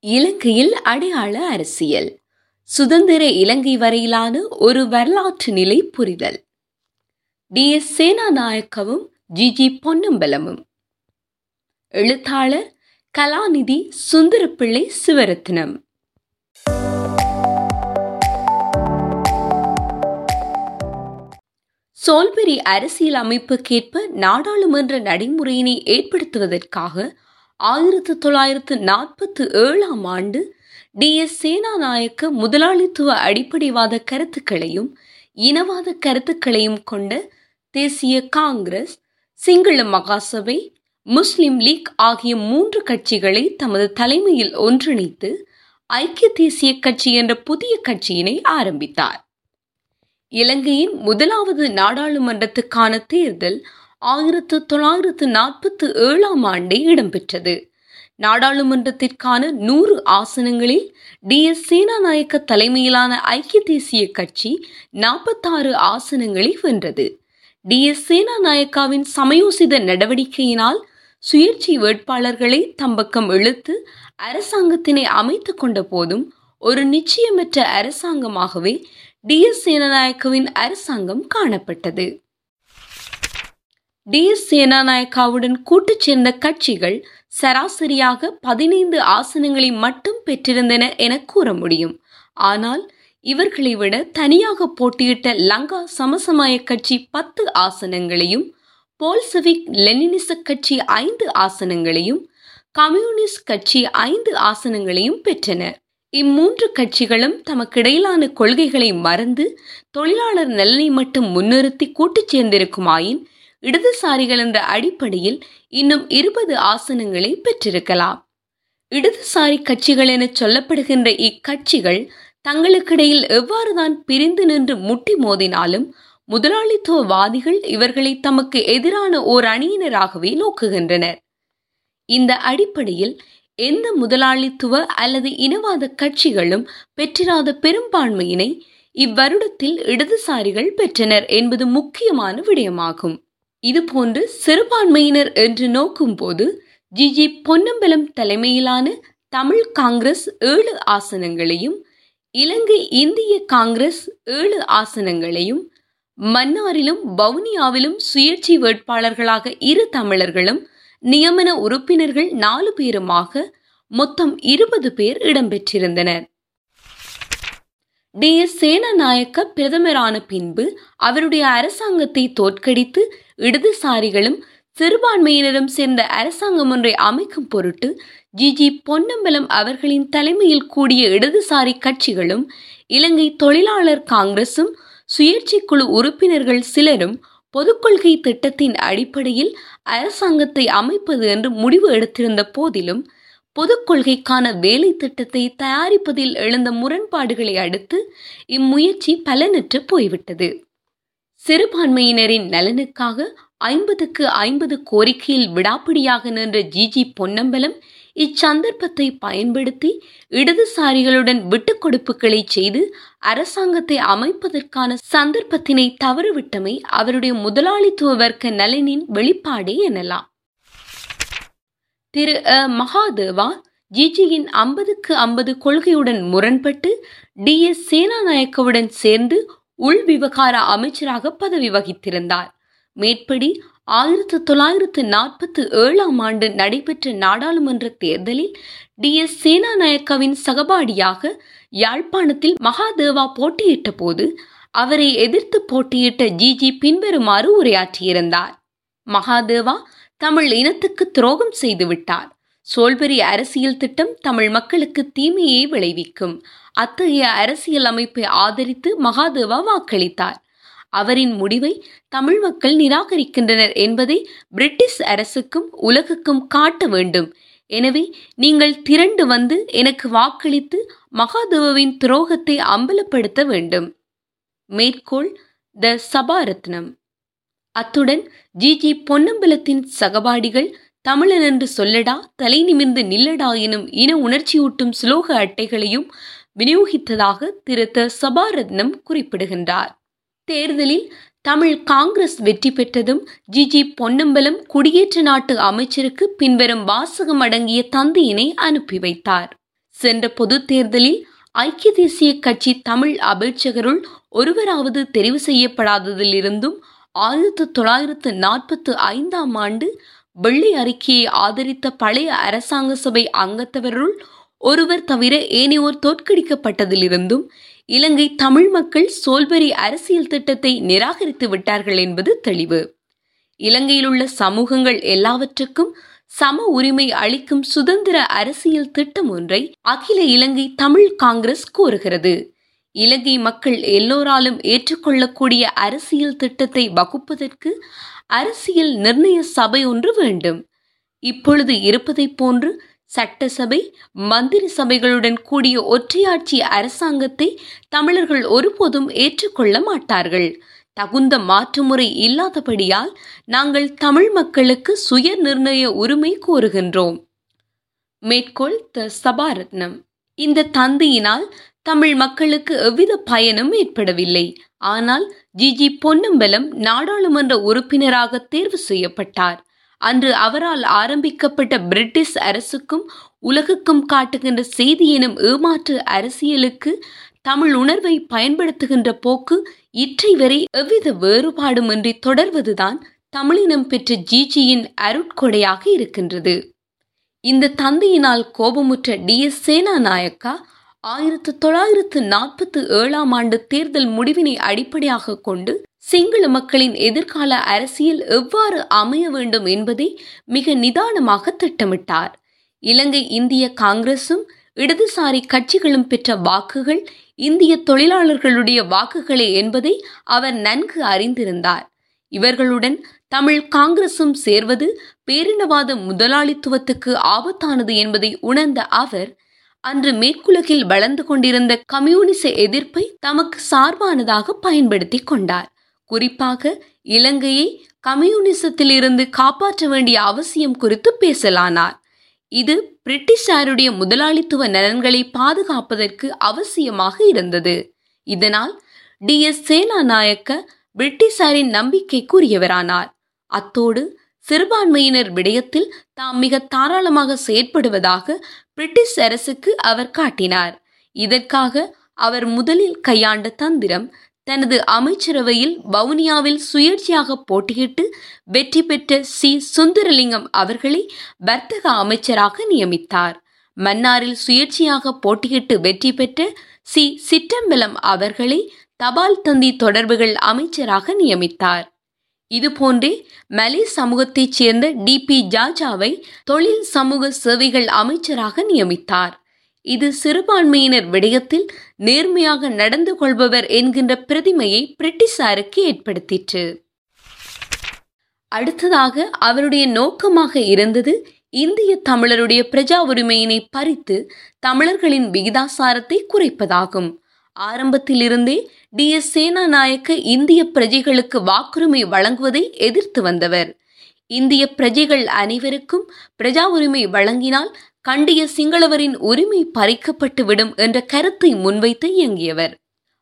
இலங்கையில் அடையாள அரசியல். சுதந்திர இலங்கை வரையிலான ஒரு வரலாற்று நிலை புரிதல். டி. எஸ். சேனாநாயக்கவும் ஜிஜி பொன்னம்பலமும். எழுத்தாளர் கலாநிதி சுந்தரப்பிள்ளை சிவரத்னம் சோல்பெரி அரசியல் அமைப்புக்கேற்ப நாடாளுமன்ற நடைமுறையினை ஏற்படுத்துவதற்காக ஆயிரத்து தொள்ளாயிரத்து நாற்பத்தி ஏழாம் ஆண்டு டி. எஸ். சேனாநாயக்க முதலாளித்துவ அடிப்படைவாத கருத்துக்களையும் இனவாத கருத்துக்களையும் கொண்ட தேசிய Congress Sinhala Mahasabha Muslim League ஆகிய மூன்று கட்சிகளை தமது தலைமையில் ஒன்றிணைத்து ஐக்கிய தேசிய கட்சி என்ற புதிய கட்சியினை ஆரம்பித்தார். இலங்கையின் முதலாவது நாடாளுமன்றத்துக்கான தேர்தல் ஆயிரத்து தொள்ளாயிரத்து நாற்பத்தி ஏழாம் ஆண்டே இடம்பெற்றது. நாடாளுமன்றத்திற்கான நூறு ஆசனங்களில் டி. எஸ். சேனாநாயக்க தலைமையிலான ஐக்கிய தேசிய கட்சி நாற்பத்தாறு ஆசனங்களை வென்றது. டி. எஸ். சேனாநாயக்காவின் சமயோசித நடவடிக்கையினால் சுயேட்சை வேட்பாளர்களை தம்பக்கம் இழுத்து அரசாங்கத்தினை அமைத்துக் கொண்ட போதும் ஒரு நிச்சயமற்ற அரசாங்கமாகவே டி. எஸ். சேனநாயக்கவின் அரசாங்கம் காணப்பட்டது. டி எஸ் சேனாநாயக்காவுடன் கூட்டு சேர்ந்த கட்சிகள் சராசரியாக பதினைந்து ஆசனங்களை மட்டும் பெற்றிருந்தன என கூற முடியும். ஆனால் இவர்களை விட தனியாக போட்டியிட்ட லங்கா சமசமாய கட்சி பத்து ஆசனங்களையும் போல்செவிக் லெனினிச கட்சி ஐந்து ஆசனங்களையும் கம்யூனிஸ்ட் கட்சி ஐந்து ஆசனங்களையும் பெற்றன. இம்மூன்று கட்சிகளும் தமக்கிடையிலான கொள்கைகளை மறந்து தொழிலாளர் நலனை மட்டும் முன்னிறுத்தி கூட்டுச் சேர்ந்திருக்குமாயின் இடதுசாரிகள் என்ற அடிப்படையில் இன்னும் இருபது ஆசனங்களை பெற்றிருக்கலாம். இடதுசாரி கட்சிகள் என சொல்லப்படுகின்ற இக்கட்சிகள் தங்களுக்கிடையில் எவ்வாறுதான் பிரிந்து நின்று முட்டி மோதினாலும் முதலாளித்துவவாதிகள் இவர்களை தமக்கு எதிரான ஓர் அணியினராகவே நோக்குகின்றனர். இந்த அடிப்படையில் எந்த முதலாளித்துவ அல்லது இனவாத கட்சிகளும் பெற்றிராத பெரும்பான்மையினை இவ்வருடத்தில் இடதுசாரிகள் பெற்றனர் என்பது முக்கியமான விடயமாகும். இதுபோன்று சிறுபான்மையினர் என்று நோக்கும்போது ஜிஜி பொன்னம்பலம் தலைமையிலான தமிழ் காங்கிரஸ் ஏழு ஆசனங்களையும் இலங்கை இந்திய காங்கிரஸ் ஏழு ஆசனங்களையும் மன்னாரிலும் வவுனியாவிலும் சுயேட்சை வேட்பாளர்களாக இரு தமிழர்களும் நியமன உறுப்பினர்கள் நாலு பேருமாக மொத்தம் இருபது பேர் இடம்பெற்றிருந்தனர். டி எஸ் சேனநாயக்க பிரதமரான பின்பு அவருடைய அரசாங்கத்தை தோற்கடித்து இடதுசாரிகளும் சிறுபான்மையினரும் சேர்ந்த அரசாங்கம் ஒன்றை அமைக்கும் பொருட்டு ஜிஜி பொன்னம்பலம் அவர்களின் தலைமையில் கூடிய இடதுசாரி கட்சிகளும் இலங்கை தொழிலாளர் காங்கிரசும் சுயேட்சை குழு உறுப்பினர்கள் சிலரும் பொதுக்கொள்கை திட்டத்தின் அடிப்படையில் அரசாங்கத்தை அமைப்பது என்று முடிவு எடுத்திருந்த போதிலும் பொதுக்கொள்கைக்கான வேலை திட்டத்தை தயாரிப்பதில் எழுந்த முரண்பாடுகளை அடுத்து இம்முயற்சி பலனற்று போய்விட்டது. சிறுபான்மையினரின் நலனுக்காக ஐம்பதுக்கு ஐம்பது கோரிக்கையில் விடாப்பிடியாக நின்ற ஜிஜி பொன்னம்பலம் இச்சந்தர்ப்பத்தை பயன்படுத்தி இடதுசாரிகளுடன் விட்டுக் கொடுப்புகளை செய்து அரசாங்கத்தை அமைப்பதற்கான சந்தர்ப்பத்தினை தவறுவிட்டமை அவருடைய முதலாளித்துவ வர்க்க நலனின் வெளிப்பாடே எனலாம். திரு அ. மகாதேவா ஜிஜியின் ஐம்பதுக்கு ஐம்பது கொள்கையுடன் முரண்பட்டு டி. எஸ். சேனாநாயக்கவுடன் சேர்ந்து உள் விவகார அமைச்சராக பதவி வகித்திருந்தார். மேற்படி ஆயிரத்து தொள்ளாயிரத்து நாற்பத்தி ஏழாம் ஆண்டு நடைபெற்ற நாடாளுமன்ற தேர்தலில் டி. எஸ். சேனாநாயக்கவின் சகபாடியாக யாழ்ப்பாணத்தில் மகாதேவா போட்டியிட்ட போது அவரை எதிர்த்து போட்டியிட்ட ஜிஜி பின்வருமாறு உரையாற்றியிருந்தார். மகாதேவா தமிழ் இனத்துக்கு துரோகம் செய்துவிட்டார். சோல்பெரி அரசியல் திட்டம் தமிழ் மக்களுக்கு தீமையை விளைவிக்கும். அத்தகைய அரசியல் அமைப்பை ஆதரித்து மகாதேவா வாக்களித்தார். அவரின் முடிவை தமிழ் மக்கள் நிராகரிக்கின்றனர் என்பதை பிரிட்டிஷ் அரசுக்கும் உலகுக்கும் காட்ட வேண்டும். எனவே நீங்கள் திரண்டு வந்து எனக்கு வாக்களித்து மகாதேவாவின் துரோகத்தை அம்பலப்படுத்த வேண்டும். மேற்கோள் த சபாரத்னம். அத்துடன் ஜிஜி பொன்னம்பலத்தின் சகபாடிகள் தமிழன் என்று சொல்லடா தலை நிமிர்ந்து நில்லடா எனும் இன உணர்ச்சியூட்டும் சுலோக அட்டைகளையும் விநியோகித்ததாக திரு த சபாரத்னம் குறிப்பிடுகின்றார். தேர்தலில் தமிழ் காங்கிரஸ் வெற்றி பெற்றதும் ஜிஜி பொன்னம்பலம் குடியேற்ற நாட்டு அமைச்சருக்கு பின்வரும் வாசகம் அடங்கிய தந்தியினை அனுப்பி வைத்தார். சென்ற பொதுத் தேர்தலில் ஐக்கிய தேசிய கட்சி தமிழ் அபேட்சகருள் ஒருவராவது தெரிவு செய்யப்படாததிலிருந்தும் ஆயிரத்து தொள்ளாயிரத்து நாற்பத்து ஐந்தாம் ஆண்டு வெள்ளை அறிக்கையை ஆதரித்த பழைய அரசாங்க சபை அங்கத்தவருள் ஒருவர் தவிர ஏனையோர் தோற்கடிக்கப்பட்டதிலிருந்தும் இலங்கை தமிழ் மக்கள் சோல்பரி அரசியல் திட்டத்தை நிராகரித்து விட்டார்கள் என்பது தெளிவு. இலங்கையில் உள்ள சமூகங்கள் எல்லாவற்றுக்கும் சம உரிமை அளிக்கும் சுதந்திர அரசியல் திட்டம் ஒன்றை அகில இலங்கை தமிழ் காங்கிரஸ் கோருகிறது. இலங்கை மக்கள் எல்லோராலும் ஏற்றுக்கொள்ளக்கூடிய அரசியல் திட்டத்தை வகுப்பதற்கு அரசியல் நிர்ணய சபை ஒன்று வேண்டும். இப்பொழுது இருப்பதைப் போன்று சட்டசபை மந்திரி சபைகளுடன் கூடிய ஒற்றையாட்சி அரசாங்கத்தை தமிழர்கள் ஒருபோதும் ஏற்றுக்கொள்ள மாட்டார்கள். தகுந்த மாற்றுமுறை இல்லாதபடியால் நாங்கள் தமிழ் மக்களுக்கு சுய நிர்ணய உரிமை கோருகின்றோம். மேற்கோள் த சபாரத்னம். இந்த தந்தியினால் தமிழ் மக்களுக்கு எவ்வித பயனும் ஏற்படவில்லை. ஆனால் ஜிஜி பொன்னம்பலம் நாடாளுமன்ற உறுப்பினராக தேர்வு செய்யப்பட்டார். அன்று அவரால் ஆரம்பிக்கப்பட்ட பிரிட்டிஷ் அரசுக்கும் உலகுக்கும் காட்டுகின்ற செய்தி எனும் ஏமாற்று அரசியலுக்கு தமிழ் உணர்வை பயன்படுத்துகின்ற போக்கு இற்றை வரை எவ்வித வேறுபாடுமின்றி தொடர்வதுதான் தமிழினம் பெற்ற ஜிஜியின் அருட்கொடையாக இருக்கின்றது. இந்த தந்தையினால் கோபமுற்ற டி. எஸ். சேனாநாயக்கா ஆயிரத்து தொள்ளாயிரத்து நாற்பத்தி ஏழாம் ஆண்டு தேர்தல் முடிவினை அடிப்படையாக கொண்டு சிங்கள மக்களின் எதிர்கால அரசியல் எவ்வாறு அமைய வேண்டும் என்பதை மிக நிதானமாக திட்டமிட்டார். இலங்கை இந்திய காங்கிரசும் இடதுசாரி கட்சிகளும் பெற்ற வாக்குகள் இந்திய தொழிலாளர்களுடைய வாக்குகளே என்பதை அவர் நன்கு அறிந்திருந்தார். இவர்களுடன் தமிழ் காங்கிரசும் சேர்வது பேரினவாத முதலாளித்துவத்துக்கு ஆபத்தானது என்பதை உணர்ந்த அவர் அன்று மேற்குலகில் வளர்ந்து கொண்டிருந்த கம்யூனிச எதிர்ப்பை தமக்கு சார்பானதாக பயன்படுத்தி கொண்டார். குறிப்பாக இலங்கையை கம்யூனிசத்திலிருந்து காப்பாற்ற வேண்டிய அவசியம் குறித்து பேசலானார். இது பிரிட்டிஷாருடைய முதலாளித்துவ நலன்களை பாதுகாப்பதற்கு அவசியமாக இருந்தது. இதனால் டி எஸ் சேனாநாயக்க பிரிட்டிஷாரின் நம்பிக்கைக்குரியவரானார். அத்தோடு சிறுபான்மையினர் விடயத்தில் தாம் மிக தாராளமாக செயற்படுவதாக பிரிட்டிஷ் அரசுக்கு அவர் காட்டினார். இதற்காக அவர் முதலில் கையாண்ட தந்திரம் தனது அமைச்சரவையில் வவுனியாவில் சுயேட்சையாக போட்டியிட்டு வெற்றி பெற்ற சி. சுந்தரலிங்கம் அவர்களை வர்த்தக அமைச்சராக நியமித்தார். மன்னாரில் சுயேட்சையாக போட்டியிட்டு வெற்றி பெற்ற சி. சிற்றம்பலம் அவர்களை தபால் தந்தி தொடர்புகள் அமைச்சராக நியமித்தார். இதுபோன்றே மலே சமூகத்தைச் சேர்ந்த டி பி ஜாஜாவை தொழில் சமூக சேவைகள் அமைச்சராக நியமித்தார். இது சிறுபான்மையினர் விடயத்தில் நேர்மையாக நடந்து கொள்பவர் என்கின்ற பிரதிமையை பிரிட்டிஷாருக்கு ஏற்படுத்திற்று. அடுத்ததாக அவருடைய நோக்கமாக இருந்தது இந்திய தமிழருடைய பிரஜா உரிமையினை பறித்து தமிழர்களின் விகிதாசாரத்தை குறைப்பதாகும். ஆரம்பத்திலிருந்தே டி. எஸ். சேனாநாயக்க இந்திய பிரஜைகளுக்கு வாக்குரிமை வழங்குவதை எதிர்த்து வந்தவர். இந்திய பிரஜைகள் அனைவருக்கும் பிரஜா உரிமை வழங்கினால் கண்டிய சிங்களவரின் உரிமை பறிக்கப்பட்டு விடும் என்ற கருத்தை முன்வைத்து இயங்கியவர்.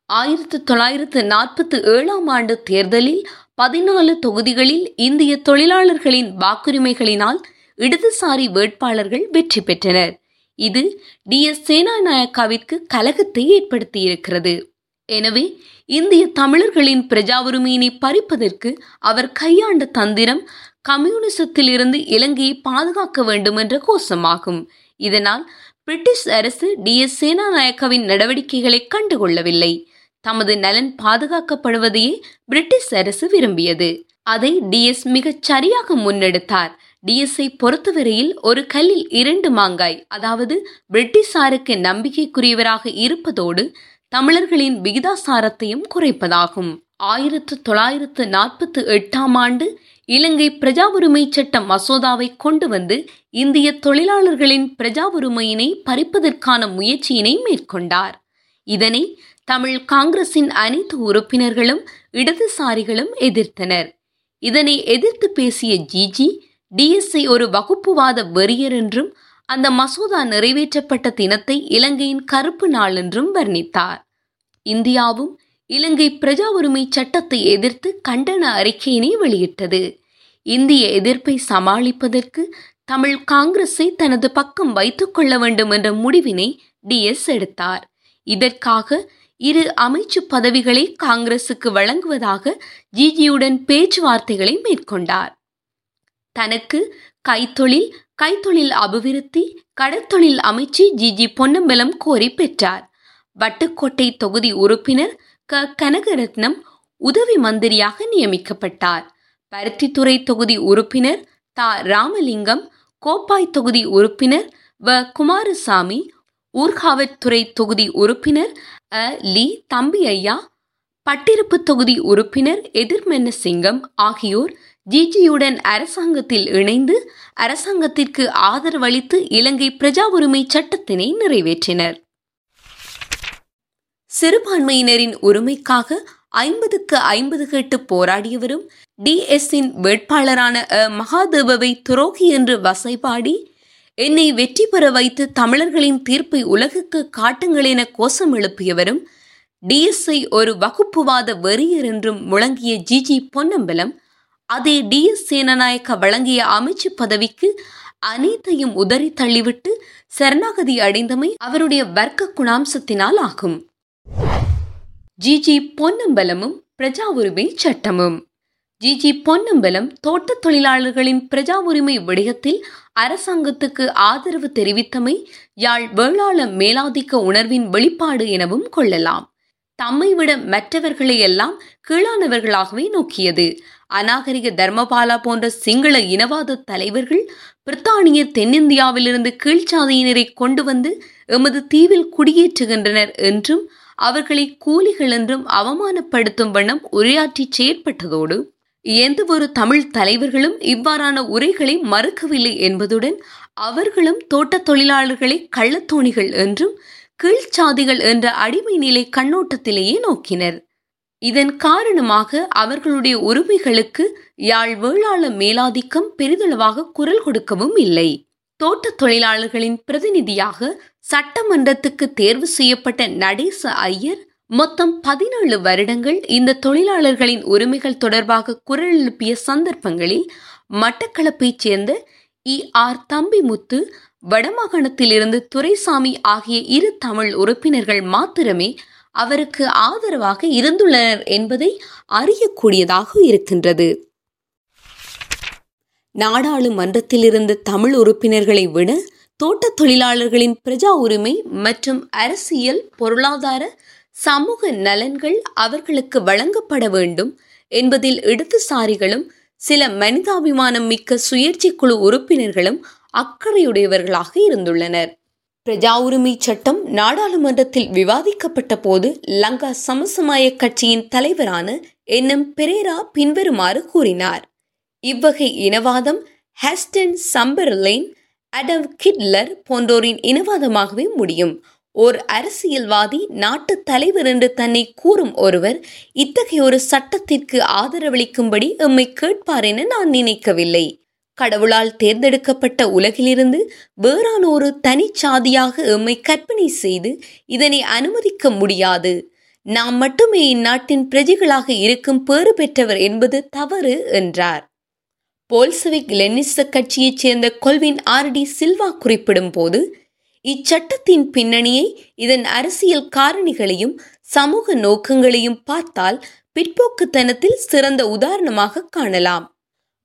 ஆயிரத்து தொள்ளாயிரத்து நாற்பத்தி ஏழாம் ஆண்டு தேர்தலில் பதினாலு தொகுதிகளில் இந்திய தொழிலாளர்களின் வாக்குரிமைகளினால் இடதுசாரி வேட்பாளர்கள் வெற்றி பெற்றனர். இது டி. எஸ். சேனாநாயக்காவிற்கு கலகத்தை ஏற்படுத்தியிருக்கிறது. எனவே இந்திய தமிழர்களின் பிரஜா உரிமையினை பறிப்பதற்கு அவர் கையாண்ட தந்திரம் கம்யூனிசத்திலிருந்து இலங்கையை பாதுகாக்க வேண்டும் என்ற கோஷமாகும். இதனால் பிரிட்டிஷ் அரசு டி. எஸ். சேனாநாயக்கவின் நடவடிக்கைகளை கண்டுகொள்ளவில்லை. தமது நலன் பாதுகாக்கப்படுவதையே பிரிட்டிஷ் அரசு விரும்பியது. அதை டிஎஸ் மிகச் சரியாக முன்னெடுத்தார். டிஎஸ்ஐ பொறுத்தவரையில் ஒரு கல்லில் இரண்டு மாங்காய் அதாவது பிரிட்டிஷாருக்கு நம்பிக்கைக்குரியவராக இருப்பதோடு தமிழர்களின் விகிதாசாரத்தையும் குறைப்பதாகும். ஆயிரத்து தொள்ளாயிரத்து நாற்பத்தி எட்டாம் ஆண்டு இலங்கை பிரஜா உரிமை சட்ட மசோதாவை கொண்டு வந்து இந்திய தொழிலாளர்களின் பிரஜா உரிமையினை பறிப்பதற்கான முயற்சியினை மேற்கொண்டார். இதனை தமிழ் காங்கிரசின் அனைத்து உறுப்பினர்களும் இடதுசாரிகளும் எதிர்த்தனர். இதனை எதிர்த்து பேசிய ஜிஜி டிஎஸ்ஐ ஒரு வகுப்புவாத வெறியர் என்றும் அந்த மசோதா நிறைவேற்றப்பட்ட தினத்தை இலங்கையின் கருப்பு நாள் என்றும் வர்ணித்தார். இந்தியாவும் இலங்கை பிரஜா உரிமை சட்டத்தை எதிர்த்து கண்டன அறிக்கையினை வெளியிட்டது. இந்திய எதிர்ப்பை சமாளிப்பதற்கு தமிழ் காங்கிரஸை தனது பக்கம் வைத்துக் கொள்ள வேண்டும் என்ற முடிவினை டிஎஸ் எடுத்தார். இதற்காக இரு அமைச்சு பதவிகளை காங்கிரசுக்கு வழங்குவதாக ஜிஜியுடன் பேச்சுவார்த்தைகளை மேற்கொண்டார். தனக்கு கைத்தொழில் கைத்தொழில் அபிவிருத்தி கடற்தொழில் அமைச்சு ஜிஜி பொன்னம்பலம் கோரி பெற்றார். வட்டுக்கோட்டை தொகுதி உறுப்பினர் க. கனகரத்னம் உதவி மந்திரியாக நியமிக்கப்பட்டார். பருத்தித்துறை தொகுதி உறுப்பினர் தா. ராமலிங்கம் கோப்பாய் தொகுதி உறுப்பினர் வ. குமாரசாமி ஊர்காவற்துறை தொகுதி உறுப்பினர் அ. லி. தம்பி ஐயா பட்டிருப்பு தொகுதி உறுப்பினர் எதிர்மென்ன சிங்கம் ஆகியோர் ஜிஜியுடன் அரசாங்கத்தில் இணைந்து அரசாங்கத்திற்கு ஆதரவளித்து இலங்கை பிரஜா உரிமை சட்டத்தினை நிறைவேற்றினர். சிறுபான்மையினரின் உரிமைக்காக ஐம்பதுக்கு ஐம்பது கேட்டு போராடியவரும் டிஎஸ்ஸின் வேட்பாளரான அ. மகாதேவவை துரோகி என்று வசைபாடி என்னை வெற்றி பெற வைத்து தமிழர்களின் தீர்ப்பை உலகுக்கு காட்டுங்கள் என கோஷம் எழுப்பியவரும் டிஎஸ்ஐ ஒரு வகுப்புவாத வெறியர் என்றும் முழங்கிய ஜிஜி பொன்னம்பலம் அதே டிஎஸ் சேனநாயக்க வழங்கிய அமைச்சு பதவிக்கு அனைத்தையும் உதறி தள்ளிவிட்டு சரணாகதி அடைந்தமை அவருடைய வர்க்க குணாம்சத்தினால் ஆகும். ஜிஜி பொன்னம்பலமும் பிரஜா உரிமை சட்டமும். ஜிஜி பொன்னம்பலம் தோட்ட தொழிலாளர்களின் பிரஜா உரிமை விடயத்தில் அரசாங்கத்துக்கு ஆதரவு தெரிவித்தமை யாழ் வேளாள மேலாதிக்க உணர்வின் வெளிப்பாடு எனவும் கொள்ளலாம். தம்மை விட மற்றவர்களை எல்லாம் கீழானவர்களாகவே நோக்கியது. அநாகரிக தர்மபாலா போன்ற சிங்கள இனவாத தலைவர்கள் பிரித்தானிய தென்னிந்தியாவிலிருந்து கீழ்ச்சாதியினரை கொண்டு வந்து எமது தீவில் குடியேற்றுகின்றனர் என்றும் அவர்களை கூலிகள் என்றும் அவமானப்படுத்தும் வண்ணம் உரையாற்றி செயற்பட்டதோடு எந்த ஒரு தமிழ் தலைவர்களும் இவ்வாறான உரைகளை மறுக்கவில்லை என்பதுடன் அவர்களும் தோட்டத் தொழிலாளர்களை கள்ளத்தோணிகள் என்றும் கீழ்ச்சாதிகள் என்ற அடிமை நிலை கண்ணோட்டத்திலேயே நோக்கினர். இதன் காரணமாக அவர்களுடைய உரிமைகளுக்கு யாழ் வேளாள மேலாதிக்கம் பெரிதளவாக குரல் கொடுக்கவும் இல்லை. தோட்ட தொழிலாளர்களின் பிரதிநிதியாக சட்டமன்றத்துக்கு தேர்வு செய்யப்பட்ட நடேச ஐயர் மொத்தம் பதினேழு வருடங்கள் இந்த தொழிலாளர்களின் உரிமைகள் தொடர்பாக குரல் எழுப்பிய சந்தர்ப்பங்களில் மட்டக்களப்பைச் சேர்ந்த இ. ஆர். தம்பிமுத்து வடமாகாணத்திலிருந்து துரைசாமி ஆகிய இரு தமிழ் உறுப்பினர்கள் மாத்திரமே அவருக்கு ஆதரவாக இருந்துள்ளனர் என்பதை அறியக்கூடியதாக இருக்கின்றது. நாடாளுமன்றத்திலிருந்து தமிழ் உறுப்பினர்களை விட தோட்டத் தொழிலாளர்களின் பிரஜா உரிமை மற்றும் அரசியல் பொருளாதார சமூக நலன்கள் அவர்களுக்கு வழங்கப்பட வேண்டும் என்பதில் இடதுசாரிகளும் சில மனிதாபிமானம் மிக்க சுயேட்சை குழு உறுப்பினர்களும் அக்கறையுடையவர்களாக இருந்துள்ளனர். பிரஜா உரிமை சட்டம் நாடாளுமன்றத்தில் விவாதிக்கப்பட்ட போது லங்கா சமசமாய கட்சியின் தலைவரான என் பெரேரா பின்வருமாறு கூறினார். இவ்வகை இனவாதம் ஹஸ்டன் சம்பர்லேன் அடம் கிட்லர் போன்றோரின் இனவாதமாகவே முடியும். ஓர் அரசியல்வாதி நாட்டு தலைவர் என்று தன்னை கூறும் ஒருவர் இத்தகைய ஒரு சட்டத்திற்கு ஆதரவளிக்கும்படி எம்மை கேட்பார் என நான் நினைக்கவில்லை. கடவுளால் தேர்ந்தெடுக்கப்பட்ட உலகிலிருந்து வேறான ஒரு தனிச்சாதியாக எம்மை கற்பனை செய்து இதனை அனுமதிக்க முடியாது. நாம் மட்டுமே இந்நாட்டின் பிரஜைகளாக இருக்கும் பேறு பெற்றவர் என்பது தவறு என்றார். போல்சவிக் லெனிச கட்சியைச் சேர்ந்த கொல்வின் ஆர் டி சில்வா குறிப்பிடும் போது இச்சட்டத்தின் பின்னணியை இதன் அரசியல் காரணிகளையும் சமூக நோக்கங்களையும் பார்த்தால் பிற்போக்குத்தனத்தில் சிறந்த உதாரணமாக காணலாம்.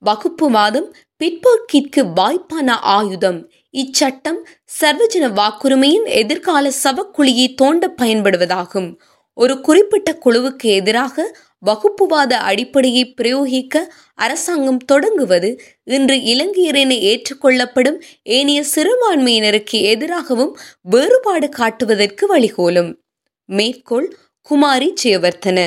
வகுப்புவாதம் பிற்போக்கிற்கு வாய்ப்பான ஆயுதம். இச்சட்டம் சர்வஜன வாக்குரிமையின் எதிர்கால சவக்குழியை தோண்ட பயன்படுவதாகும். ஒரு குறிப்பிட்ட குழுவுக்கு எதிராக வகுப்புவாத அடிப்படையை பிரயோகிக்க அரசாங்கம் தொடங்குவது இன்று இலங்கையரின ஏற்றுக்கொள்ளப்படும் ஏனைய சிறுபான்மையினருக்கு எதிராகவும் வேறுபாடு காட்டுவதற்கு வழிகோலும். மேற்கோள் குமாரி ஜெயவர்த்தன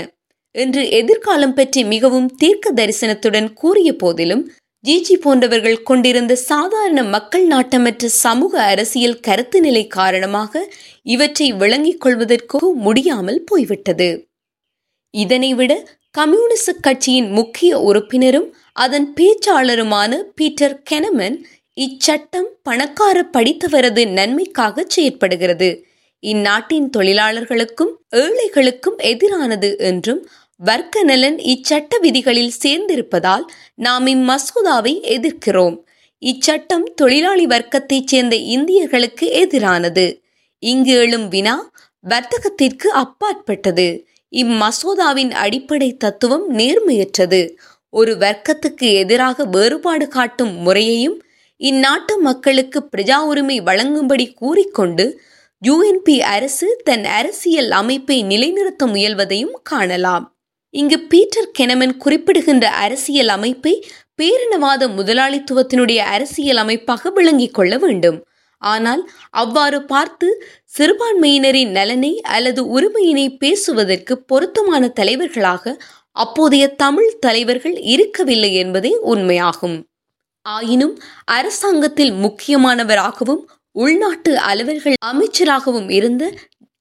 என்று எதிர்காலம் பற்றி மிகவும் தீர்க்க தரிசனத்துடன் கூறிய போதிலும் ஜிஜி போன்றவர்கள் கொண்டிருந்த சாதாரண மக்கள் நாட்டமற்ற சமூக அரசியல் கருத்து நிலை காரணமாக இவற்றை விளங்கிக் கொள்வதற்கோ முடியாமல் போய்விட்டது. இதனை விட கட்சியின் முக்கிய உறுப்பினரும் அதன் பேச்சாளருமான பீட்டர் கெனமன் இச்சட்டம் பணக்கார படித்தவரது நன்மைக்காக செயற்படுகிறது. இந்நாட்டின் தொழிலாளர்களுக்கும் ஏழைகளுக்கும் எதிரானது என்றும் வர்க்க நலன் இச்சட்ட விதிகளில் சேர்ந்திருப்பதால் நாம் இம்மசோதாவை எதிர்க்கிறோம். இச்சட்டம் தொழிலாளி வர்க்கத்தைச் சேர்ந்த இந்தியர்களுக்கு எதிரானது. இங்கு எழும் வினா வர்த்தகத்திற்கு அப்பாற்பட்டது. இம்மசோதாவின் அடிப்படை தத்துவம் நேர்மையற்றது. ஒரு வர்க்கத்துக்கு எதிராக வேறுபாடு காட்டும் முறையையும் இந்நாட்டு மக்களுக்கு பிரஜா உரிமை வழங்கும்படி கூறிக்கொண்டு யூஎன்பி அரசு தன் அரசியல் அமைப்பை நிலைநிறுத்த முயல்வதையும் காணலாம். இங்கு பீட்டர் கெனமன் குறிப்பிடுகின்ற அரசியல் அமைப்பை பேரினவாத முதலாளித்துவத்தினுடைய அரசியல் அமைப்பாக விளங்கிக் கொள்ள வேண்டும். ஆனால் அவ்வாறு பார்த்து சிறுபான்மையினரின் நலனை அல்லது உரிமையினை பேசுவதற்கு பொருத்தமான தலைவர்களாக அப்போதைய தமிழ் தலைவர்கள் இருக்கவில்லை என்பதே உண்மையாகும். ஆயினும் அரசாங்கத்தில் முக்கியமானவராகவும் உள்நாட்டு அலுவல்கள் அமைச்சராகவும் இருந்த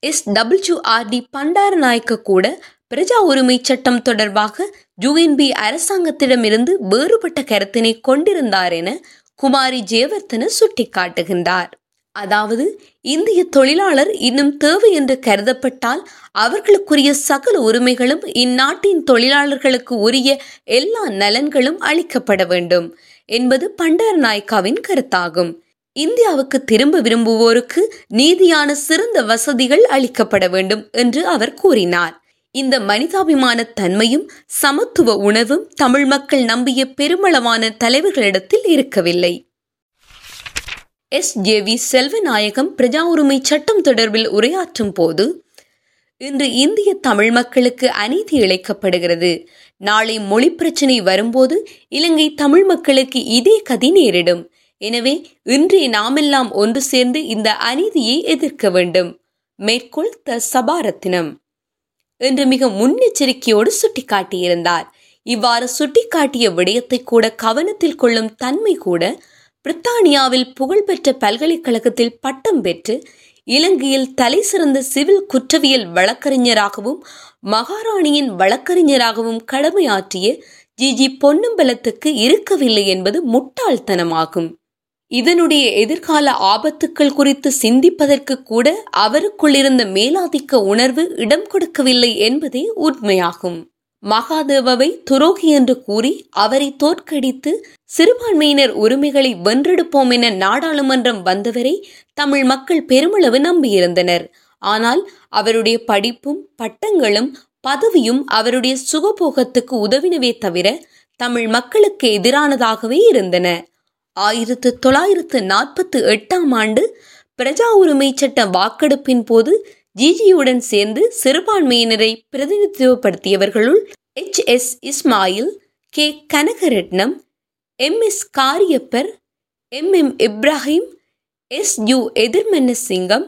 S W R D Bandaranaike கூட பிரஜா உரிமை சட்டம் தொடர்பாக யுஎன்பி அரசாங்கத்திடமிருந்து வேறுபட்ட கருத்தினை கொண்டிருந்தார் என குமாரி ஜெயவர்த்தன சுட்டிக்காட்டுகின்றார். அதாவது இந்திய தொழிலாளர் இன்னும் தேவை என்று கருதப்பட்டால் அவர்களுக்குரிய சகல உரிமைகளும் இந்நாட்டின் தொழிலாளர்களுக்கு உரிய எல்லா நலன்களும் அளிக்கப்பட வேண்டும் என்பது பண்டார நாயக்காவின் கருத்தாகும். இந்தியாவுக்கு திரும்ப விரும்புவோருக்கு நீதியான சிறந்த வசதிகள் அளிக்கப்பட வேண்டும் என்று அவர் கூறினார். இந்த மனிதாபிமான தன்மையும் சமத்துவ உணர்வும் தமிழ் மக்கள் நம்பிய பெருமளவான தலைவர்களிடத்தில் இருக்கவில்லை. எஸ் ஜே வி செல்வநாயகம் பிரஜா உரிமை சட்டம் தொடர்பில் உரையாற்றும் போது இன்று இந்திய தமிழ் மக்களுக்கு அநீதி இழைக்கப்படுகிறது. நாளை மொழி பிரச்சினை வரும்போது இலங்கை தமிழ் மக்களுக்கு இதே கதி நேரிடும். எனவே இன்றைய நாமெல்லாம் ஒன்று சேர்ந்து இந்த அநீதியை எதிர்க்க வேண்டும். மேற்கோள் த சபாரத்தினம். என்று மிக முன்னெச்சரிக்கையோடு சுட்டிக்காட்டியிருந்தார். இவ்வாறு சுட்டிக்காட்டிய விடயத்தை கூட கவனத்தில் கொள்ளும் தன்மை கூட பிரித்தானியாவில் புகழ்பெற்ற பல்கலைக்கழகத்தில் பட்டம் பெற்று இலங்கையில் தலை சிறந்த சிவில் குற்றவியல் வழக்கறிஞராகவும் மகாராணியின் வழக்கறிஞராகவும் கடமையாற்றிய ஜி ஜி பொன்னம்பலத்துக்கு இருக்கவில்லை என்பது முட்டாள்தனமாகும். இதனுடைய எதிர்கால ஆபத்துக்கள் குறித்து சிந்திப்பதற்கு கூட அவருக்குள் இருந்த மேலாதிக்க உணர்வு இடம் கொடுக்கவில்லை என்பதே உண்மையாகும். மகாதேவவை துரோகி என்று கூறி அவரை தோற்கடித்து சிறுபான்மையினர் உரிமைகளை வென்றெடுப்போம் என நாடாளுமன்றம் வந்தவரை தமிழ் மக்கள் பெருமளவு நம்பியிருந்தனர். ஆனால் அவருடைய படிப்பும் பட்டங்களும் பதவியும் அவருடைய சுகபோகத்துக்கு உதவினவே தவிர தமிழ் மக்களுக்கு எதிரானதாகவே இருந்தன. ஆயிரத்து தொள்ளாயிரத்து நாற்பத்தி எட்டாம் ஆண்டு பிரஜா உரிமை சட்ட வாக்கெடுப்பின் போது ஜிஜியுடன் சேர்ந்து சிறுபான்மையினரை பிரதிநிதித்துவப்படுத்தியவர்களுள் H S Ismail K Kanagaratnam M S Kariapper M M Ibrahim S U Ethirmannasingham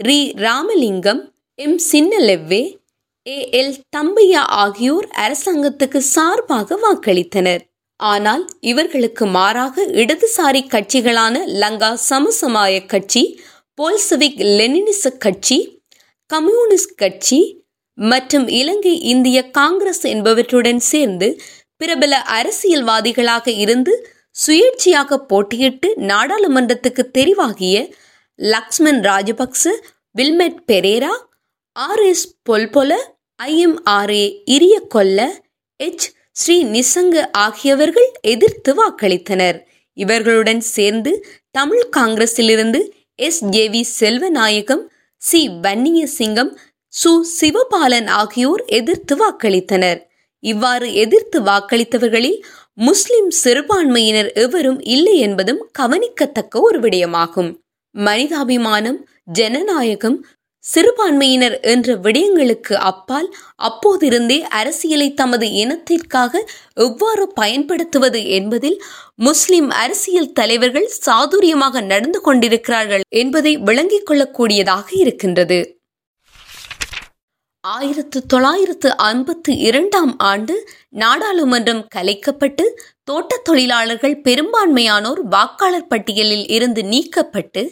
T Ramalingam M Sinnalebbe A L Thambiah ஆகியோர் அரசாங்கத்துக்கு சார்பாக வாக்களித்தனர். ஆனால் இவர்களுக்கு மாறாக இடதுசாரி கட்சிகளான லங்கா சமசமாய கட்சி போல்சவிக் லெனினிச கட்சி கம்யூனிஸ்ட் கட்சி மற்றும் இலங்கை இந்திய காங்கிரஸ் என்பவற்றுடன் சேர்ந்து பிரபல அரசியல்வாதிகளாக இருந்து சுயேட்சையாக போட்டியிட்டு நாடாளுமன்றத்துக்கு தெரிவாகிய Lakshman Rajapaksa Wilmot Perera R S Polpola I M R A Iriyagolle H Sri Nissanka ஆகியவர்கள் எதிர்த்து வாக்களித்தனர். இவர்களுடன் சேர்ந்து Tamil காங்கிரஸிலிருந்து S. J. V. Chelvanayakam C. Vanniasingam சு. சிவபாலன் ஆகியோர் எதிர்த்து வாக்களித்தனர். இவ்வாறு எதிர்த்து வாக்களித்தவர்களில் முஸ்லிம் சிறுபான்மையினர் எவரும் இல்லை என்பதும் கவனிக்கத்தக்க ஒரு விடயமாகும். மனிதாபிமானம் ஜனநாயகம் சிறுபான்மையினர் என்ற விடயங்களுக்கு அப்பால் அப்போதிருந்தே அரசியலை தமது இனத்திற்காக எவ்வாறு பயன்படுத்துவது என்பதில் முஸ்லிம் அரசியல் தலைவர்கள் சாதுரியமாக நடந்து கொண்டிருக்கிறார்கள் என்பதை விளங்கிக் கொள்ளக்கூடியதாக இருக்கின்றது. ஆயிரத்து தொள்ளாயிரத்து ஐம்பத்து இரண்டாம் ஆண்டு நாடாளுமன்றம் கலைக்கப்பட்டு தோட்டத் தொழிலாளர்கள் பெரும்பான்மையானோர் வாக்காளர் பட்டியலில் இருந்து நீக்கப்பட்டு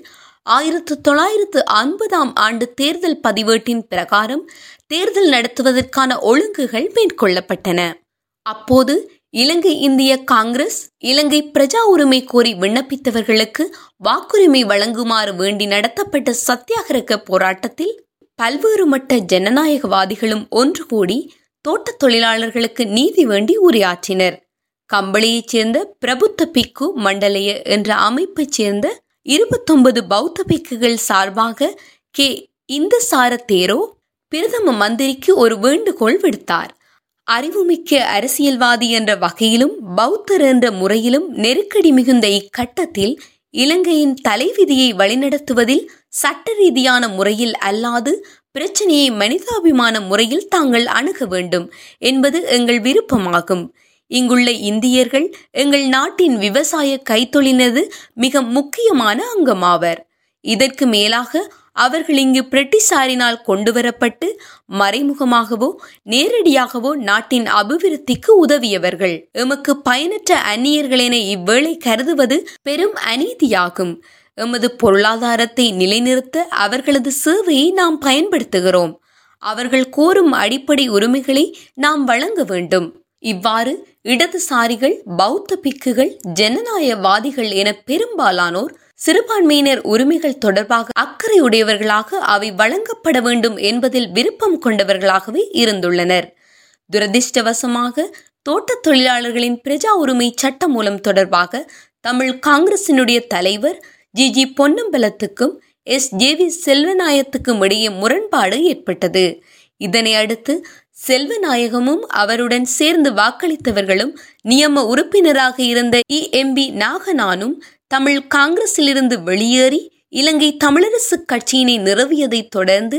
ஆயிரத்து தொள்ளாயிரத்து ஐம்பதாம் ஆண்டு தேர்தல் பதிவேட்டின் பிரகாரம் தேர்தல் நடத்துவதற்கான ஒழுங்குகள் மேற்கொள்ளப்பட்டன. அப்போது இலங்கை இந்திய காங்கிரஸ் இலங்கை பிரஜா உரிமை கோரி விண்ணப்பித்தவர்களுக்கு வாக்குரிமை வழங்குமாறு வேண்டி நடத்தப்பட்ட சத்தியாகிரக போராட்டத்தில் பல்வேறு மட்ட ஜனநாயகவாதிகளும் ஒன்று கூடி தோட்ட தொழிலாளர்களுக்கு நீதி வேண்டி உரையாற்றினர். கம்பளியைச் சேர்ந்த பிரபுத்த பிக்கு மண்டலைய என்ற அமைப்பைச் சேர்ந்த இருபத்தொன்பது பௌத்த பிக்குகள் சார்பாக கே. இந்தசார தேரோ பிரதம மந்திரிக்கு ஒரு வேண்டுகோள் விடுத்தார். அறிவுமிக்க அரசியல்வாதி என்ற வகையிலும் பௌத்தர் என்ற முறையிலும் நெருக்கடி மிகுந்த இக்கட்டத்தில் இலங்கையின் தலைவிதியை வழிநடத்துவதில் சட்ட ரீதியான முறையில் அல்லாது பிரச்சனையை மனிதாபிமான முறையில் தாங்கள் அணுக வேண்டும் என்பது எங்கள் விருப்பமாகும். இங்குள்ள இந்தியர்கள் எங்கள் நாட்டின் விவசாய கைத்தொழினது மிக முக்கியமான அங்கமாவர். இதற்கு மேலாக அவர்கள் இங்கு பிரிட்டிஷாரினால் கொண்டுவரப்பட்டு மறைமுகமாகவோ நேரடியாகவோ நாட்டின் அபிவிருத்திக்கு உதவியவர்கள். எமக்கு பயனற்ற அந்நியர்கள் என இவ்வேளை கருதுவது பெரும் அநீதியாகும். எமது பொருளாதாரத்தை நிலைநிறுத்த அவர்களது சேவையை நாம் பயன்படுத்துகிறோம். அவர்கள் கோரும் அடிப்படை உரிமைகளை நாம் வழங்க வேண்டும். இவ்வாறு இடதுசாரிகள் பௌத்த பிக்குகள் ஜனநாயகவாதிகள் என பெரும்பாலானோர் சிறுபான்மையினர் உரிமைகள் தொடர்பாக அக்கறையுடையவர்களாக அவை வழங்கப்பட வேண்டும் என்பதில் விருப்பம் கொண்டவர்களாகவே இருந்துள்ளனர். துரதிர்ஷ்டவசமாக தோட்டத் தொழிலாளர்களின் பிரஜா உரிமை சட்ட மூலம் தொடர்பாக தமிழ் காங்கிரசினுடைய தலைவர் ஜி. ஜி. பொன்னம்பலத்துக்கும் எஸ். ஜே. வி. செல்வநாயத்துக்கும் இடையே முரண்பாடு ஏற்பட்டது. இதனை அடுத்து செல்வநாயகமும் அவருடன் சேர்ந்து வாக்களித்தவர்களும் நியம உறுப்பினராக இருந்த இ. எம். பி. நாகனானும் தமிழ் காங்கிரசிலிருந்து வெளியேறி இலங்கை தமிழரசு கட்சியினை நிறுவியதைத் தொடர்ந்து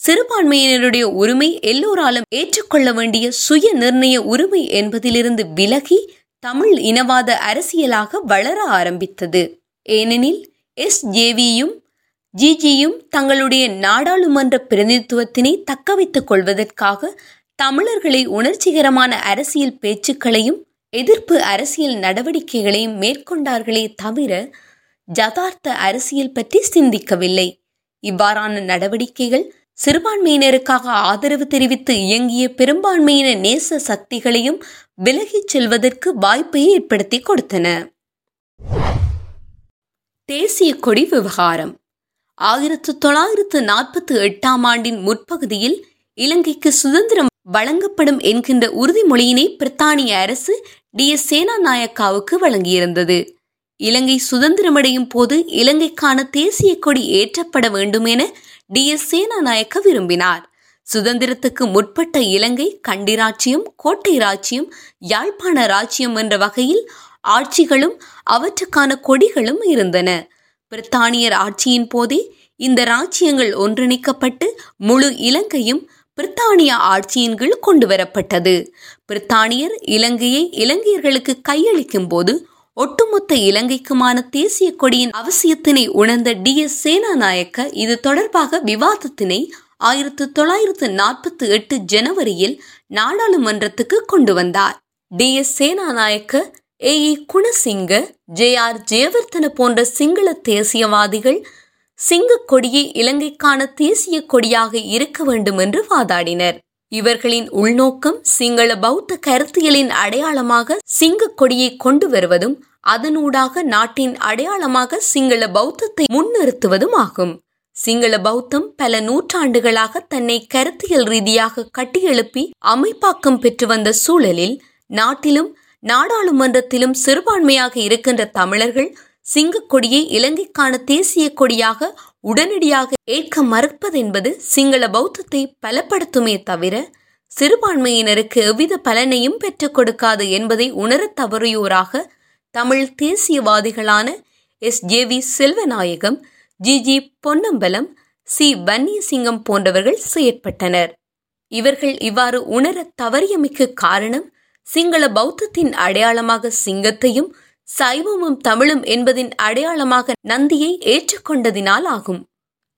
சிறுபான்மையினருடைய உரிமை எல்லோராலும் ஏற்றுக்கொள்ள வேண்டிய சுய நிர்ணய உரிமை என்பதிலிருந்து விலகி தமிழ் இனவாத அரசியலாக வளர ஆரம்பித்தது. ஏனெனில் எஸ். ஜேவியும் ஜிஜியும் தங்களுடைய நாடாளுமன்ற பிரதிநிதித்துவத்தினை தக்கவைத்துக் கொள்வதற்காக தமிழர்களை உணர்ச்சிகரமான அரசியல் பேச்சுக்களையும் எதிர்ப்பு அரசியல் நடவடிக்கைகளையும் மேற்கொண்டார்களே தவிர ஜதார்த்த அரசியல் பற்றி சிந்திக்கவில்லை. இவ்வாறான நடவடிக்கைகள் சிறுபான்மையினருக்காக ஆதரவு தெரிவித்து இயங்கிய பெரும்பான்மையின நேச சக்திகளையும் விலகிச் செல்வதற்கு வாய்ப்பை ஏற்படுத்தி கொடுத்தன. தேசிய கொடி விவகாரம். ஆயிரத்து தொள்ளாயிரத்து நாற்பத்தி எட்டாம் ஆண்டின் முற்பகுதியில் இலங்கைக்கு சுதந்திரம் வழங்கப்படும் என்கின்ற உறுதிமொழியினை பிரித்தானிய அரசு டி. எஸ். சேனாநாயக்காவுக்கு வழங்கியிருந்தது. இலங்கை சுதந்திரமடையும் போது இலங்கைக்கான தேசிய கொடி ஏற்றப்பட வேண்டும் என டி. எஸ். சேனாநாயக்க விரும்பினார். சுதந்திரத்துக்கு முற்பட்ட இலங்கை கண்டிராட்சியம் கோட்டை ராச்சியம் யாழ்ப்பாண ராச்சியம் என்ற வகையில் ஆட்சிகளும் அவற்றுக்கான கொடிகளும் இருந்தன. பிரித்தானியர் ஆட்சியின் போதே இந்த ராச்சியங்கள் ஒன்றிணைக்கப்பட்டு முழு இலங்கையும் பிரித்தானிய ஆட்சியின் கீழ் கொண்டு வரப்பட்டது பிரித்தானியர் இலங்கையை இலங்கையர்களுக்கு கையளிக்கும் போது ஒட்டுமொத்த இலங்கைக்குமான தேசிய கொடியின் அவசியத்தினை உணர்ந்த டி. எஸ். சேனாநாயக்க இது தொடர்பாக விவாதத்தினை ஆயிரத்து தொள்ளாயிரத்து நாற்பத்தி எட்டு ஜனவரியில் நாடாளுமன்றத்துக்கு கொண்டு வந்தார். D. S. Senanayake A. E Goonesinghe J. R. Jayewardene போன்ற சிங்கள தேசியவாதிகள் சிங்கக் கொடியே இலங்கைக்கான தேசிய கொடியாக இருக்க வேண்டும் என்று வாதாடினர். இவர்களின் உள்நோக்கம் சிங்கள பௌத்த கருத்தியலின் அடையாளமாக சிங்க கொடியை கொண்டு வருவதும் அதனூடாக நாட்டின் அடையாளமாக சிங்கள பௌத்தத்தை முன்னிறுத்துவதும் ஆகும். சிங்கள பௌத்தம் பல நூற்றாண்டுகளாக தன்னை கருத்தியல் ரீதியாக கட்டியெழுப்பி அமைப்பாக்கம் பெற்று வந்த சூழலில் நாட்டிலும் நாடாளுமன்றத்திலும் சிறுபான்மையாக இருக்கின்ற தமிழர்கள் சிங்கக்கொடியை இலங்கைக்கான தேசிய கொடியாக உடனடியாக ஏற்க மறுப்பதென்பது சிங்கள பௌத்தத்தை பலப்படுத்துமே தவிர சிறுபான்மையினருக்கு எவ்வித பலனையும் பெற்றுக் கொடுக்காது என்பதை உணரத் தவறியோராக Tamil தேசியவாதிகளான S. J. V. Chelvanayakam G. G. Ponnambalam C. Vanniasingam போன்றவர்கள் செயற்பட்டனர். இவர்கள் இவ்வாறு உணரத் தவறியமைக்கு காரணம் சிங்கள பௌத்தத்தின் அடையாளமாக சிங்கத்தையும் சைவமும் தமிழும் என்பதின் அடையாளமாக நந்தியை ஏற்றுக்கொண்டதினால் ஆகும்.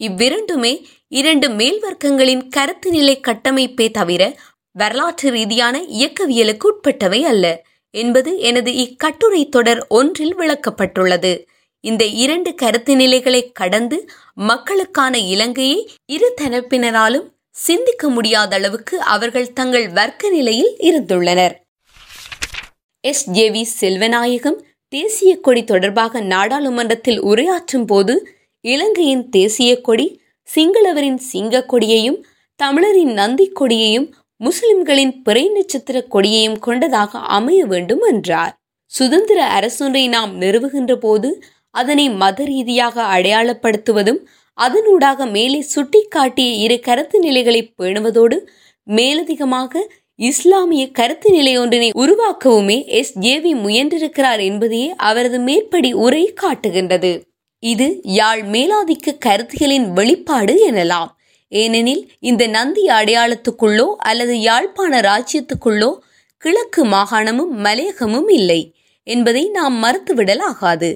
இவ்விரண்டுமே இரண்டு மேல்வர்க்கங்களின் கருத்து நிலை கட்டமைப்பே தவிர வரலாற்று ரீதியான இயக்கவியலுக்கு உட்பட்டவை அல்ல என்பது எனது இக்கட்டுரை தொடர் ஒன்றில் விளக்கப்பட்டுள்ளது. இந்த இரண்டு கருத்து நிலைகளை கடந்து மக்களுக்கான இலங்கையை இரு தரப்பினராலும் சிந்திக்க முடியாத அளவுக்கு அவர்கள் தங்கள் வர்க்க நிலையில் இருந்துள்ளனர். எஸ். ஜே. வி. செல்வநாயகம் தேசிய கொடி தொடர்பாக நாடாளுமன்றத்தில் உரையாற்றும் போது இலங்கையின் தேசிய கொடி சிங்களவரின் சிங்க கொடியையும் தமிழரின் நந்தி கொடியையும் முஸ்லிம்களின் பிறை நட்சத்திர கொடியையும் கொண்டதாக அமைய வேண்டும் என்றார். சுதந்திர அரசொன்றை நாம் நிறுவுகின்ற போது அதனை மத ரீதியாக அடையாளப்படுத்துவதும் அதனூடாக மேலே சுட்டிக்காட்டிய இரு கருத்து நிலைகளை பேணுவதோடு மேலதிகமாக இஸ்லாமிய கருத்து நிலை ஒன்றினை உருவாக்கவுமே எஸ் ஜேவி முயன்றிருக்கிறார் என்பதையே அவரது மேற்படி உரை காட்டுகின்றது. இது யாழ் மேலாதிக்க கருத்துகளின் வெளிப்பாடு எனலாம். ஏனெனில் இந்த நந்தி அடையாளத்துக்குள்ளோ அல்லது யாழ்ப்பாண ராஜ்யத்துக்குள்ளோ கிழக்கு மாகாணமும் மலையகமும் இல்லை என்பதை நாம் மறுத்துவிடலாகாது.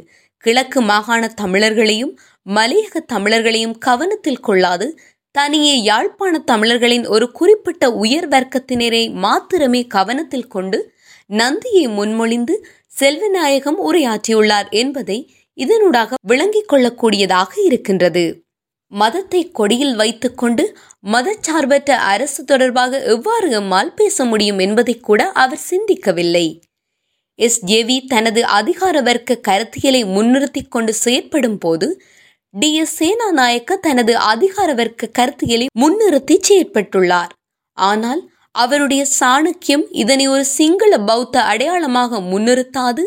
கிழக்கு மாகாண தமிழர்களையும் மலையக தமிழர்களையும் கவனத்தில் கொள்ளாது தனியே யாழ்ப்பாண தமிழர்களின் ஒரு குறிப்பிட்ட உயர் வர்க்கத்தினரை மாத்திரமே கவனத்தில் கொண்டு நந்தியை முன்மொழிந்து செல்வநாயகம் உரையாற்றியுள்ளார் என்பதை இதனூடாக விளங்கிக் கொள்ளக்கூடியதாக இருக்கின்றது. மதத்தை கொடியில் வைத்துக்கொண்டு மதச்சார்பற்ற அரசு தொடர்பாக எவ்வாறு எம்மால் பேச முடியும் என்பதை கூட அவர் சிந்திக்கவில்லை. எஸ். ஜேவி தனது அதிகார வர்க்க கருத்தியலை முன்னிறுத்திக் கொண்டு செயற்படும் போது டி. எஸ். சேனாநாயக்க தனது அதிகார வர்க்க கருத்தியலை முன்னிறுத்தி செயற்பட்டுள்ளார். ஆனால் அவருடைய சாணக்கியம் இதனை ஒரு சிங்கள பௌத்த அடையாளமாக முன்னிறுத்தாது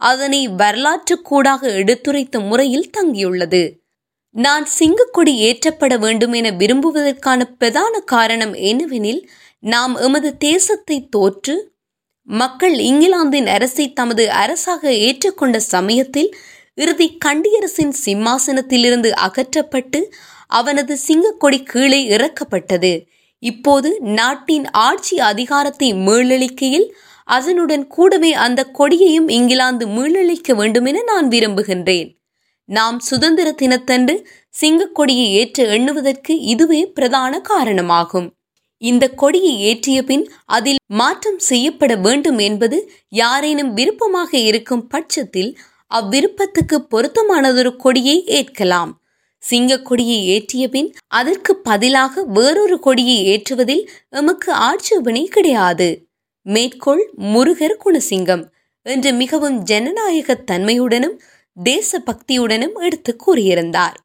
அதனை வரலாற்று கூடாக எடுத்துரைத்த முறையில் தங்கியுள்ளது. நான் சிங்கக்கொடி ஏற்றப்பட வேண்டும் என விரும்புவதற்கான பிரதான காரணம் என்னவெனில் நாம் எமது தேசத்தை தோற்று மக்கள் இங்கிலாந்தின் அரசை தமது அரசாக ஏற்றுக்கொண்ட சமயத்தில் இறுதி கண்டியரசின் சிம்மாசனத்திலிருந்து அகற்றப்பட்டு அவனது சிங்கக்கொடி கீழே இறக்கப்பட்டது. இப்போது நாட்டின் ஆட்சி அதிகாரத்தை மீளளிக்கையில் அதனுடன் கூடவே அந்த கொடியையும் இங்கிலாந்து மீளளிக்க வேண்டுமென நான் விரும்புகின்றேன். நாம் சுதந்திர தினத்தன்று சிங்கக்கொடியை ஏற்ற எண்ணுவதற்கு இதுவே பிரதான காரணமாகும். இந்த கொடியை ஏற்றிய பின் அதில் மாற்றம் செய்யப்பட வேண்டும் என்பது யாரேனும் விருப்பமாக இருக்கும் பட்சத்தில் அவ்விருப்பத்துக்கு பொருத்தமானதொரு கொடியை ஏற்கலாம். சிங்கக்கொடியை ஏற்றிய பின் அதற்கு பதிலாக வேறொரு கொடியை ஏற்றுவதில் எமக்கு ஆட்சேபனை கிடையாது. மேற்கோள் முருகர் குணசிங்கம் என்று மிகவும் ஜனநாயக தன்மையுடனும் தேசபக்தியுடனும் எடுத்து கூறியிருந்தார்.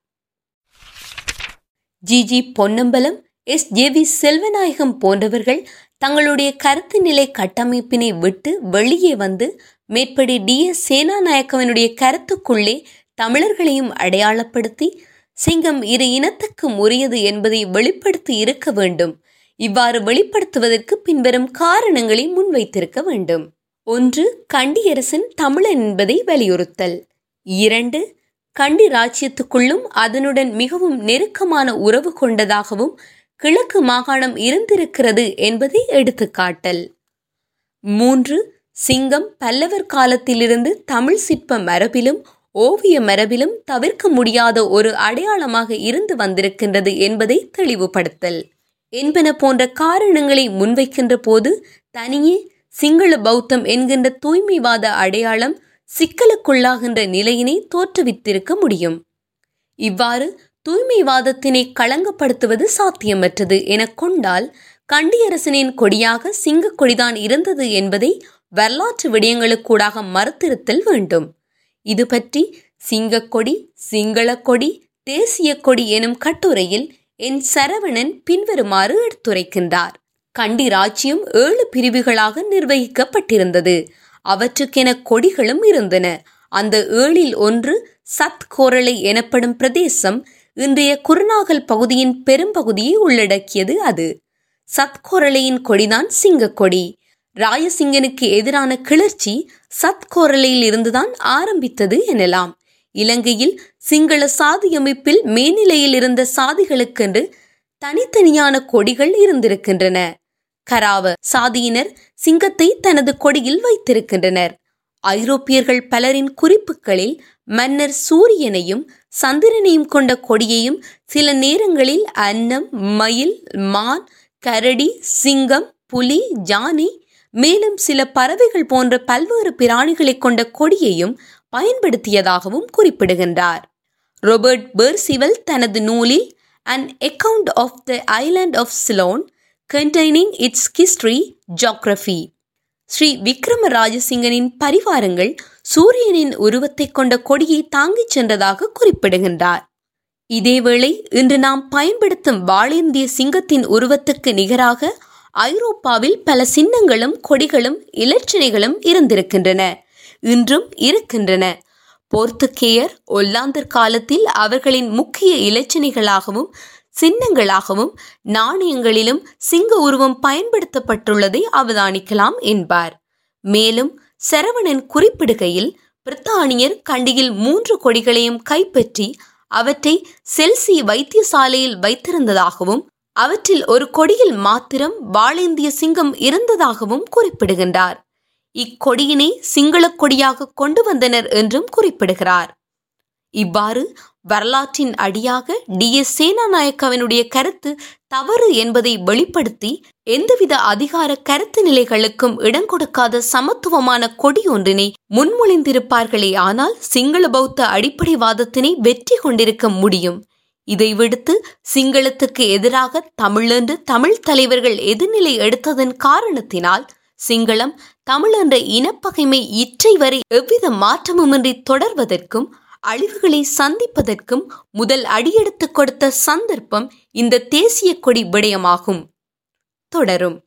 G. G. Ponnambalam S. J. V. Chelvanayakam போன்றவர்கள் தங்களுடைய கருத்து நிலை கட்டமைப்பினை விட்டு வெளியே வந்து மேற்படி டி எஸ் சேனாநாயக்கவனுடைய கருத்துக்குள்ளே தமிழர்களையும் அடையாளப்படுத்தி சிங்கம் இரு இனத்துக்கும் உரியது என்பதை வெளிப்படுத்தி இருக்க வேண்டும். இவ்வாறு வெளிப்படுத்துவதற்கு பின்வரும் காரணங்களை முன்வைத்திருக்க வேண்டும். ஒன்று கண்டியரசன் தமிழன் என்பதை வலியுறுத்தல். இரண்டு கண்டி ராஜ்யத்துக்குள்ளும் அதனுடன் மிகவும் நெருக்கமான உறவு கொண்டதாகவும் கிழக்கு மாகாணம் இருந்திருக்கிறது என்பதை எடுத்துக்காட்டல். மூன்று சிங்கம் பல்லவர் காலத்திலிருந்து தமிழ் சிற்ப மரபிலும் ஓவிய மரபிலும் தவிர்க்க முடியாத ஒரு அடையாளமாக இருந்து வந்திருக்கின்றது என்பதை தெளிவுபடுத்தல். என்பன போன்ற காரணங்களை முன்வைக்கின்ற போது தனியே சிங்கள பௌத்தம் என்கின்ற தூய்மைவாத அடையாளம் சிக்கலுக்குள்ளாகின்ற நிலையினை தோற்றுவித்திருக்க முடியும். இவ்வாறு தூய்மைவாதத்தினை களங்கப்படுத்துவது சாத்தியமற்றது என கொண்டால் கண்டியரசனின் கொடியாக சிங்கக் கொடிதான் இருந்தது என்பதை வரலாற்று விடயங்களுக்கூடாக மறுத்திருத்தல் வேண்டும். இது பற்றி சிங்கக்கொடி சிங்களக்கொடி தேசிய கொடி எனும் கட்டுரையில் என் சரவணன் பின்வருமாறு எடுத்துரைக்கின்றார். கண்டி ராஜ்யம் ஏழு பிரிவுகளாக நிர்வகிக்கப்பட்டிருந்தது. அவற்றுக்கென கொடிகளும் இருந்தன. அந்த ஏழில் ஒன்று சத் கோரளை எனப்படும் பிரதேசம் இன்றைய குருநாகல் பகுதியின் பெரும்பகுதியை உள்ளடக்கியது அது. சத்கோரளையின் கொடிதான் சிங்கக்கொடி. ராயசிங்கனுக்கு எதிரான கிளர்ச்சி சத்கோரலையில் இருந்துதான் ஆரம்பித்தது எனலாம். இலங்கையில் சிங்கள சாதி அமைப்பில் மேல்நிலையில் இருந்த சாதிகளுக்கென்று தனித்தனியான கொடிகள் இருந்திருக்கின்றன. கராவ சாதியினர் சிங்கத்தை தனது கொடியில் வைத்திருக்கின்றனர். ஐரோப்பியர்கள் பலரின் குறிப்புகளில் மன்னர் சூரியனையும் சந்திரனையும் கொண்ட கொடியையும் சில நேரங்களில் அன்னம் மயில் மான் கரடி சிங்கம் புலி ஜானி மேலும் சில பறவைகள் போன்ற பல்வேறு பிராணிகளை கொண்ட கொடியையும் பயன்படுத்தியதாகவும் குறிப்பிடுகின்றார். ரோபர்ட் பெர்சிவல் தனது நூலில் an account of the island of Ceylon containing its history geography Sri Vikrama ராஜசிங்கனின் பரிவாரங்கள் சூரியனின் உருவத்தை கொண்ட கொடியை தாங்கிச் சென்றதாக குறிப்பிடுகின்றார். இதேவேளை இன்று நாம் பயன்படுத்தும் வாழேந்திய சிங்கத்தின் உருவத்துக்கு நிகராக ஐரோப்பாவில் பல சின்னங்களும் கொடிகளும் இலச்சினைகளும் இருந்திருக்கின்றன. இன்றும் இருக்கின்றன. போர்த்துக்கேயர் ஒல்லாந்தர் காலத்தில் அவர்களின் முக்கிய இலச்சினைகளாகவும் சின்னங்களாகவும் நாணயங்களிலும் சிங்க உருவம் பயன்படுத்தப்பட்டுள்ளதை அவதானிக்கலாம் என்பார். மேலும் சரவணன் குறிப்பிடுகையில் பிரித்தானியர் கண்டியில் மூன்று கொடிகளையும் கைப்பற்றி அவற்றை செல்சி வைத்தியசாலையில் வைத்திருந்ததாகவும் அவற்றில் ஒரு கொடியில் மாத்திரம் வாழேந்திய சிங்கம் இருந்ததாகவும் குறிப்பிடுகின்றார். இக்கொடியினை சிங்களக் கொடியாக கொண்டு வந்தனர் என்றும் குறிப்பிடுகிறார். இவ்வாறு வரலாற்றின் அடியாக டி. எஸ். சேனாநாயக்கவனுடைய கருத்து தவறு என்பதை வெளிப்படுத்தி எந்தவித அதிகார கருத்து நிலைகளுக்கும் இடம் கொடுக்காத சமத்துவமான கொடி ஒன்றினை முன்மொழிந்திருப்பார்களே ஆனால் சிங்கள பௌத்த அடிப்படைவாதத்தினை வெற்றி கொண்டிருக்க முடியும். இதை விடுத்து சிங்களத்துக்கு எதிராக தமிழ் என்று தமிழ் தலைவர்கள் எதிர்நிலை எடுத்ததன் காரணத்தினால் சிங்களம் தமிழ் என்ற இனப்பகைமை இற்றை வரை எவ்வித மாற்றமுமின்றி தொடர்வதற்கும் அழிவுகளை சந்திப்பதற்கும் முதல் அடியெடுத்து கொடுத்த சந்தர்ப்பம் இந்த தேசிய கொடி விடயமாகும். தொடரும்.